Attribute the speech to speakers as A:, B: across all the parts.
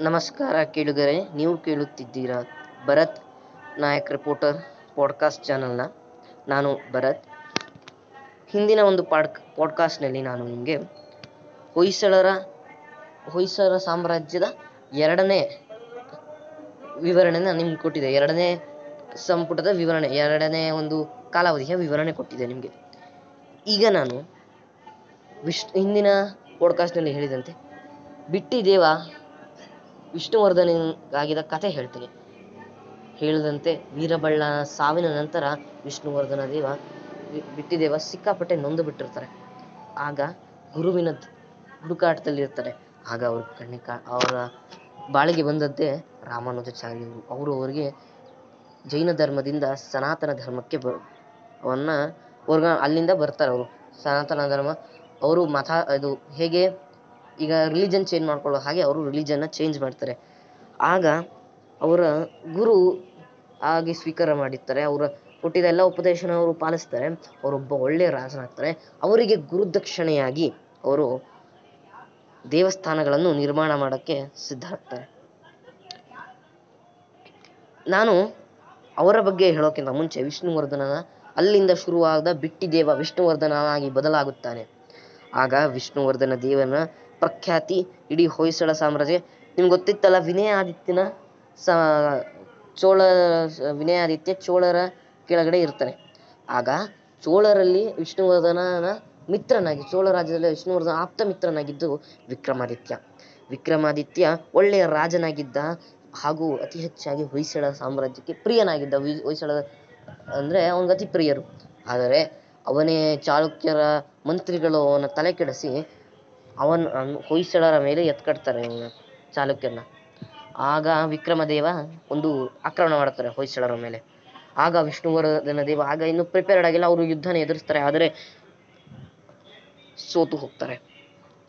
A: ನಮಸ್ಕಾರ ಕೇಳುಗರೆ, ನೀವು ಕೇಳುತ್ತಿದ್ದೀರಾ ಭರತ್ ನಾಯಕ್ ರಿಪೋರ್ಟರ್ ಪಾಡ್ಕಾಸ್ಟ್ ಚಾನಲ್ನ ನಾನು ಭರತ್. ಹಿಂದಿನ ಒಂದು ಪಾಡ್ ಪಾಡ್ಕಾಸ್ಟ್ನಲ್ಲಿ ನಾನು ನಿಮಗೆ ಹೊಯ್ಸಳರ, ಹೊಯ್ಸಳ ಸಾಮ್ರಾಜ್ಯದ ಎರಡನೇ ವಿವರಣೆನ ನಿಮ್ಗೆ ಕೊಟ್ಟಿದೆ ಎರಡನೇ ಸಂಪುಟದ ವಿವರಣೆ, ಎರಡನೇ ಒಂದು ಕಾಲಾವಧಿಯ ವಿವರಣೆ ಕೊಟ್ಟಿದೆ ನಿಮಗೆ. ಈಗ ನಾನು ವಿಶ್, ಹಿಂದಿನ ಪಾಡ್ಕಾಸ್ಟ್ನಲ್ಲಿ ಹೇಳಿದಂತೆ ಬಿಟ್ಟಿ ದೇವ ವಿಷ್ಣುವರ್ಧನಿಗಾಗಿದ್ದ ಕಥೆ ಹೇಳ್ತೀನಿ. ಹೇಳಿದಂತೆ ವೀರಬಳ್ಳ ಸಾವಿನ ನಂತರ ವಿಷ್ಣುವರ್ಧನ ದೇವ ಬಿಟ್ಟಿದೇವ ಸಿಕ್ಕಾಪಟ್ಟೆ ನೊಂದು ಬಿಟ್ಟಿರ್ತಾರೆ. ಆಗ ಗುರುವಿನ ಹುಡುಕಾಟದಲ್ಲಿ ಹುಡುಕಾಟದಲ್ಲಿರ್ತಾರೆ. ಆಗ ಅವ್ರ ಕಣ್ಣಿ ಅವರ ಬಾಳಿಗೆ ಬಂದದ್ದೇ ರಾಮಾನುಜಾಚಾರ್ಯರು ಅವರು ಅವರಿಗೆ ಜೈನ ಧರ್ಮದಿಂದ ಸನಾತನ ಧರ್ಮಕ್ಕೆ ಬ, ಅವನ್ನ ಅಲ್ಲಿಂದ ಬರ್ತಾರೆ ಅವರು. ಸನಾತನ ಧರ್ಮ, ಅವರು ಮತ ಇದು ಹೇಗೆ ಈಗ ರಿಲಿಜನ್ ಚೇಂಜ್ ಮಾಡ್ಕೊಳ್ಳೋ ಹಾಗೆ ಅವರು ರಿಲಿಜನ್ನ ಚೇಂಜ್ ಮಾಡ್ತಾರೆ. ಆಗ ಅವರ ಗುರು ಹಾಗೆ ಸ್ವೀಕಾರ ಮಾಡಿರ್ತಾರೆ, ಅವರ ಕೊಟ್ಟಿದ ಎಲ್ಲ ಉಪದೇಶನ ಅವರು ಪಾಲಿಸ್ತಾರೆ ಅವರೊಬ್ಬ ಒಳ್ಳೆಯ ರಾಜನಾಗ್ತಾರೆ, ಅವರಿಗೆ ಗುರುದಕ್ಷಿಣೆಯಾಗಿ ಅವರು ದೇವಸ್ಥಾನಗಳನ್ನು ನಿರ್ಮಾಣ ಮಾಡೋಕ್ಕೆ ಸಿದ್ಧರಾಗ್ತಾರೆ ನಾನು ಅವರ ಬಗ್ಗೆ ಹೇಳೋಕ್ಕಿಂತ ಮುಂಚೆ ವಿಷ್ಣುವರ್ಧನನ ಅಲ್ಲಿಂದ ಶುರುವಾದ ಬಿಟ್ಟಿ ದೇವ ವಿಷ್ಣುವರ್ಧನನಾಗಿ ಬದಲಾಗುತ್ತಾನೆ. ಆಗ ವಿಷ್ಣುವರ್ಧನ ದೇವನ ಪ್ರಖ್ಯಾತಿ ಇಡೀ ಹೊಯ್ಸಳ ಸಾಮ್ರಾಜ್ಯ. ನಿಮ್ಗೆ ಗೊತ್ತಿತ್ತಲ್ಲ ವಿನಯಾದಿತ್ಯನ ಸ, ಚೋಳ ವಿನಯಾದಿತ್ಯ ಚೋಳರ ಕೆಳಗಡೆ ಇರ್ತಾನೆ. ಆಗ ಚೋಳರಲ್ಲಿ ವಿಷ್ಣುವರ್ಧನನ ಮಿತ್ರನಾಗಿ, ಚೋಳ ರಾಜ್ಯದಲ್ಲಿ ವಿಷ್ಣುವರ್ಧನ ಆಪ್ತ ಮಿತ್ರನಾಗಿದ್ದು ವಿಕ್ರಮಾದಿತ್ಯ. ವಿಕ್ರಮಾದಿತ್ಯ ಒಳ್ಳೆಯ ರಾಜನಾಗಿದ್ದ ಹಾಗೂ ಅತಿ ಹೆಚ್ಚಾಗಿ ಹೊಯ್ಸಳ ಸಾಮ್ರಾಜ್ಯಕ್ಕೆ ಪ್ರಿಯನಾಗಿದ್ದ ಹೊಯ್ಸಳ ಅಂದರೆ ಅವನಿಗೆ ಅತಿ ಪ್ರಿಯರು. ಆದರೆ ಅವನೇ ಚಾಲುಕ್ಯರ ಮಂತ್ರಿಗಳು ಅವನ ತಲೆ ಕೆಡಿಸಿ ಅವನ್ ಹೊಯ್ಸಳರ ಮೇಲೆ ಎತ್ಕಡ್ತಾರೆ ಅವನ ಚಾಲುಕ್ಯನ ಆಗ ವಿಕ್ರಮದೇವ ಒಂದು ಆಕ್ರಮಣ ಮಾಡ್ತಾರೆ ಹೊಯ್ಸಳರ ಮೇಲೆ. ಆಗ ವಿಷ್ಣುವರ್ಧನ ದೇವ ಆಗ ಇನ್ನು ಪ್ರಿಪೇರ್ಡ್ ಆಗಿಲ್ಲ, ಅವರು ಯುದ್ಧನ ಎದುರಿಸ್ತಾರೆ, ಆದರೆ ಸೋತು ಹೋಗ್ತಾರೆ.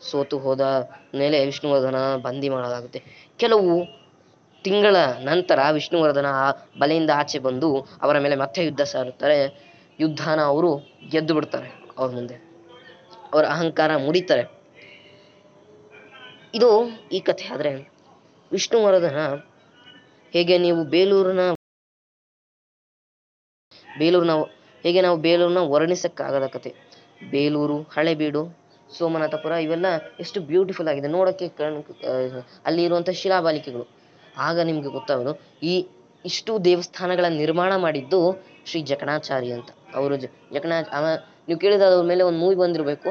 A: ಸೋತು ಹೋದ ಮೇಲೆ ವಿಷ್ಣುವರ್ಧನ ಬಂದಿ ಮಾಡಲಾಗುತ್ತೆ. ಕೆಲವು ತಿಂಗಳ ನಂತರ ವಿಷ್ಣುವರ್ಧನ ಆ ಬಲೆಯಿಂದ ಆಚೆ ಬಂದು ಅವರ ಮೇಲೆ ಮತ್ತೆ ಯುದ್ಧ ಸಾರುತ್ತಾರೆ. ಯುದ್ಧನ ಅವರು ಗೆದ್ದು ಬಿಡ್ತಾರೆ ಅವ್ರ ಮುಂದೆ. ಅವರ ಅಹಂಕಾರ ಮುಡಿತಾರೆ. ಇದು ಈ ಕಥೆ ಆದರೆ ವಿಷ್ಣುವರ್ಧನ ಹೇಗೆ ನೀವು ಬೇಲೂರಿನ ಬೇಲೂರಿನ ಹೇಗೆ ನಾವು ಬೇಲೂರನ್ನ ವರ್ಣಿಸಕ್ಕಾಗದ ಕತೆ ಬೇಲೂರು, ಹಳೆಬೀಡು, ಸೋಮನಾಥಪುರ ಇವೆಲ್ಲ ಎಷ್ಟು ಬ್ಯೂಟಿಫುಲ್ ಆಗಿದೆ. ನೋಡೋಕ್ಕೆ ಕಣ್, ಅಲ್ಲಿ ಇರುವಂಥ ಶಿಲಾಬಾಲಿಕೆಗಳು. ಆಗ ನಿಮಗೆ ಗೊತ್ತಾಗೋದು, ಈ ಇಷ್ಟು ದೇವಸ್ಥಾನಗಳ ನಿರ್ಮಾಣ ಮಾಡಿದ್ದು ಶ್ರೀ ಜಕಣಾಚಾರಿ ಅಂತ. ಅವರು ಜಕಣಾ ನೀವು ಕೇಳಿದ ಮೇಲೆ ಒಂದು ಮೂವಿ ಬಂದಿರಬೇಕು,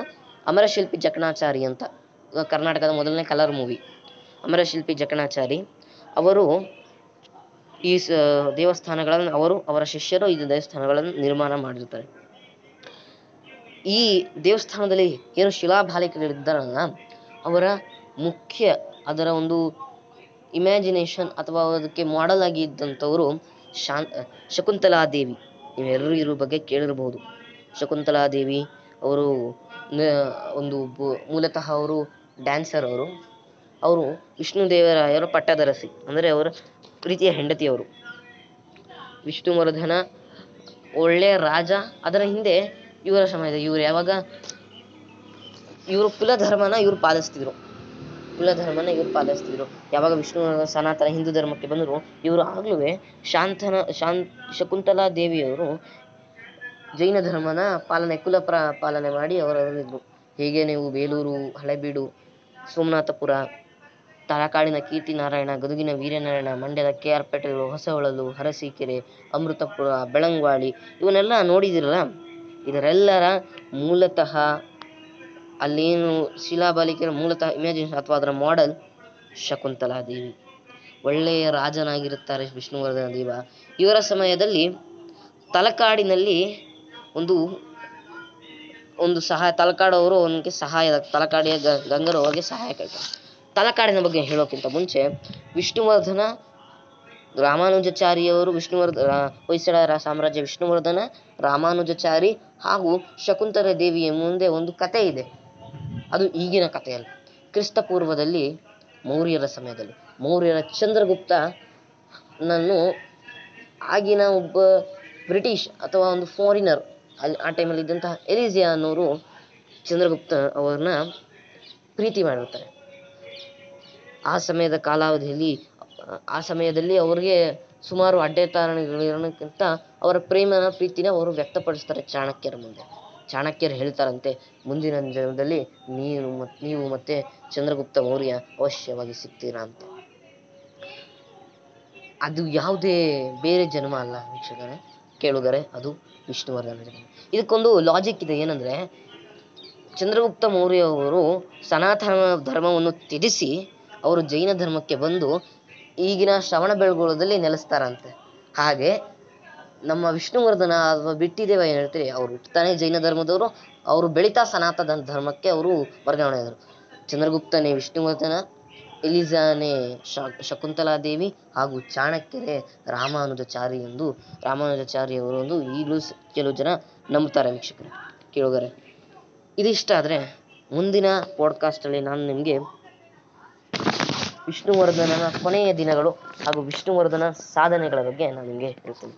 A: ಅಮರಶಿಲ್ಪಿ ಜಕಣಾಚಾರಿ ಅಂತ. ಕರ್ನಾಟಕದ ಮೊದಲನೇ ಕಲರ್ ಮೂವಿ ಅಮರಶಿಲ್ಪಿ ಜಕಣಾಚಾರಿ. ಅವರು ಈ ದೇವಸ್ಥಾನಗಳನ್ನು, ಅವರು ಅವರ ಶಿಷ್ಯರು ಈ ದೇವಸ್ಥಾನಗಳನ್ನು ನಿರ್ಮಾಣ ಮಾಡಿರ್ತಾರೆ. ಈ ದೇವಸ್ಥಾನದಲ್ಲಿ ಏನು ಶಿಲಾಬಾಲಿಕೆಗಳಿದ್ದಾರಲ್ಲ, ಅವರ ಮುಖ್ಯ ಅದರ ಒಂದು ಇಮ್ಯಾಜಿನೇಷನ್ ಅಥವಾ ಅದಕ್ಕೆ ಮಾಡೆಲ್ ಆಗಿ ಇದ್ದಂಥವರು ಶಾನ್, ಶಕುಂತಲಾದೇವಿ. ನೀವೆಲ್ಲರೂ ಇರೋ ಬಗ್ಗೆ ಕೇಳಿರಬಹುದು ಶಕುಂತಲಾದೇವಿ ಅವರು ಒಂದು ಮೂಲತಃ ಅವರು ಡ್ಯಾನ್ಸರ್ ಅವರು ಅವರು ವಿಷ್ಣುದೇವರಾಯರ ಪಟ್ಟದರಸಿ, ಅಂದರೆ ಅವರ ಪ್ರೀತಿಯ ಹೆಂಡತಿಯವರು ವಿಷ್ಣುವರ್ಧನ ಒಳ್ಳೆಯ ರಾಜ, ಅದರ ಹಿಂದೆ ಇವರ ಸಮಯದ ಇವರು ಯಾವಾಗ, ಇವರು ಕುಲಧರ್ಮನ ಇವರು ಪಾಲಿಸ್ತಿದ್ರು. ಕುಲಧರ್ಮನ ಇವರು ಪಾಲಿಸ್ತಿದ್ರು. ಯಾವಾಗ ವಿಷ್ಣು ಸನಾತನ ಹಿಂದೂ ಧರ್ಮಕ್ಕೆ ಬಂದರು, ಇವರು ಆಗ್ಲೂ ಶಾಂತನ, ಶಾಂತ್, ಶಕುಂತಲಾ ದೇವಿಯವರು ಜೈನ ಧರ್ಮನ ಪಾಲನೆ, ಕುಲ ಪಾಲನೆ ಮಾಡಿ ಅವರಲ್ಲಿದ್ದರು. ಹೇಗೆ ನೀವು ಬೇಲೂರು, ಹಳೆಬೀಡು ಸೋಮನಾಥಪುರ, ತಲಕಾಡಿನ ಕೀರ್ತಿನಾರಾಯಣ, ಗದುಗಿನ ವೀರನಾರಾಯಣ, ಮಂಡ್ಯದ ಕೆ ಆರ್ ಪೇಟೆಗಳು ಹೊಸಹೊಳಲು ಅರಸೀಕೆರೆ ಅಮೃತಪುರ ಬೆಳಂಗ್ವಾಳಿ ಇವನ್ನೆಲ್ಲ ನೋಡಿದಿರಲ್ಲ ಇದರೆಲ್ಲರ ಮೂಲತಃ ಅಲ್ಲೇನು ಶಿಲಾಬಾಲಿಕೆಯ ಮೂಲತಃ ಇಮ್ಯಾಜಿನೇಷನ್ ಅಥವಾ ಅದರ ಮಾಡೆಲ್ ಶಕುಂತಲಾದೇವಿ. ಒಳ್ಳೆಯ ರಾಜನಾಗಿರುತ್ತಾರೆ ವಿಷ್ಣುವರ್ಧನ ದೇವ. ಇವರ ಸಮಯದಲ್ಲಿ ತಲಕಾಡಿನಲ್ಲಿ ಒಂದು ಒಂದು ಸಹಾಯ ತಲಕಾಡವರು ಅವನಿಗೆ ಸಹಾಯ, ತಲಕಾಡಿಯ ಗ- ಗಂಗರು ಅವರಿಗೆ ಸಹಾಯ ಕೇಳ್ತಾರೆ ತಲಕಾಡಿನ ಬಗ್ಗೆ ಹೇಳೋಕ್ಕಿಂತ ಮುಂಚೆ ವಿಷ್ಣುವರ್ಧನ, ರಾಮಾನುಜಾಚಾರಿಯವರು ವಿಷ್ಣುವರ್ಧ ಹೊಯ್ಸಳ ಹೊಯ್ಸಳರ ಸಾಮ್ರಾಜ್ಯ ವಿಷ್ಣುವರ್ಧನ, ರಾಮಾನುಜಾಚಾರಿ ಹಾಗೂ ಶಕುಂತಲ ದೇವಿಯ ಮುಂದೆ ಒಂದು ಕತೆ ಇದೆ. ಅದು ಈಗಿನ ಕಥೆಯಲ್ಲ. ಕ್ರಿಸ್ತಪೂರ್ವದಲ್ಲಿ ಮೌರ್ಯರ ಸಮಯದಲ್ಲಿ, ಮೌರ್ಯರ ಚಂದ್ರಗುಪ್ತ ನನ್ನು ಆಗಿನ ಒಬ್ಬ ಬ್ರಿಟಿಷ್ ಅಥವಾ ಒಂದು ಫಾರಿನರ್ ಅಲ್ಲಿ ಆ ಟೈಮಲ್ಲಿ ಇದ್ದಂತಹ ಎಲಿಜಿಯಾ ಅನ್ನೋರು ಚಂದ್ರಗುಪ್ತ ಅವ್ರನ್ನ ಪ್ರೀತಿ ಮಾಡಿರ್ತಾರೆ. ಆ ಸಮಯದ ಕಾಲಾವಧಿಯಲ್ಲಿ, ಆ ಸಮಯದಲ್ಲಿ ಅವ್ರಿಗೆ ಸುಮಾರು ಅಡ್ಡತಾಣಗಳಿರೋಕ್ಕಿಂತ ಅವರ ಪ್ರೇಮನ ಪ್ರೀತಿನ ಅವರು ವ್ಯಕ್ತಪಡಿಸ್ತಾರೆ ಚಾಣಕ್ಯರ ಮುಂದೆ. ಚಾಣಕ್ಯರು ಹೇಳ್ತಾರಂತೆ, ಮುಂದಿನ ಜನ್ಮದಲ್ಲಿ ನೀನು ಮತ್ತು ನೀವು ಮತ್ತೆ ಚಂದ್ರಗುಪ್ತ ಮೌರ್ಯ ಅವಶ್ಯವಾಗಿ ಸಿಗ್ತೀರಾ ಅಂತ. ಅದು ಯಾವುದೇ, ಬೇರೆ ಜನ್ಮ ಅಲ್ಲ ವೀಕ್ಷಕರೇ. ಕೇಳುಗರೆ, ಅದು ವಿಷ್ಣುವರ್ಧನ ಇದಕ್ಕೊಂದು ಲಾಜಿಕ್ ಇದೆ ಏನಂದ್ರೆ, ಚಂದ್ರಗುಪ್ತ ಮೌರ್ಯ ಅವರು ಸನಾತನ ಧರ್ಮವನ್ನು ತ್ಯಜಿಸಿ ಅವರು ಜೈನ ಧರ್ಮಕ್ಕೆ ಬಂದು ಈಗಿನ ಶ್ರವಣಬೆಳಗೊಳದಲ್ಲಿ ನೆಲೆಸ್ತಾರಂತೆ. ಹಾಗೆ ನಮ್ಮ ವಿಷ್ಣುವರ್ಧನ ಅಥವಾ ಬಿಟ್ಟಿದೇವ ಏನು ಹೇಳ್ತೀರಿ, ಅವರು ಹುಟ್ಟುತ್ತಾನೆ ಜೈನ ಧರ್ಮದವರು, ಅವರು ಬೆಳೀತಾ ಸನಾತನ ಧರ್ಮಕ್ಕೆ ಅವರು ವರ್ಗಾವಣೆ ಆದರು. ಚಂದ್ರಗುಪ್ತನೇ ವಿಷ್ಣುವರ್ಧನ ಎಲಿಜಾನೇ ಶಕುಂತಲಾ ದೇವಿ ಹಾಗೂ ಚಾಣಕ್ಯರೇ ರಾಮಾನುಜಾಚಾರಿ ಎಂದು ರಾಮಾನುಜಾಚಾರಿ ಅವರು ಒಂದು ಈಗಲೂ ಕೆಲವು ಜನ ನಂಬ್ತಾರೆ ವೀಕ್ಷಕರು. ಕೇಳುಗರೆ, ಇದಿಷ್ಟ ಆದರೆ ಮುಂದಿನ ಪಾಡ್ಕಾಸ್ಟಲ್ಲಿ ನಾನು ನಿಮಗೆ ವಿಷ್ಣುವರ್ಧನನ ಕೊನೆಯ ದಿನಗಳು ಹಾಗೂ ವಿಷ್ಣುವರ್ಧನ ಸಾಧನೆಗಳ ಬಗ್ಗೆ ನಾನು ನಿಮಗೆ ಹೇಳ್ತೀನಿ.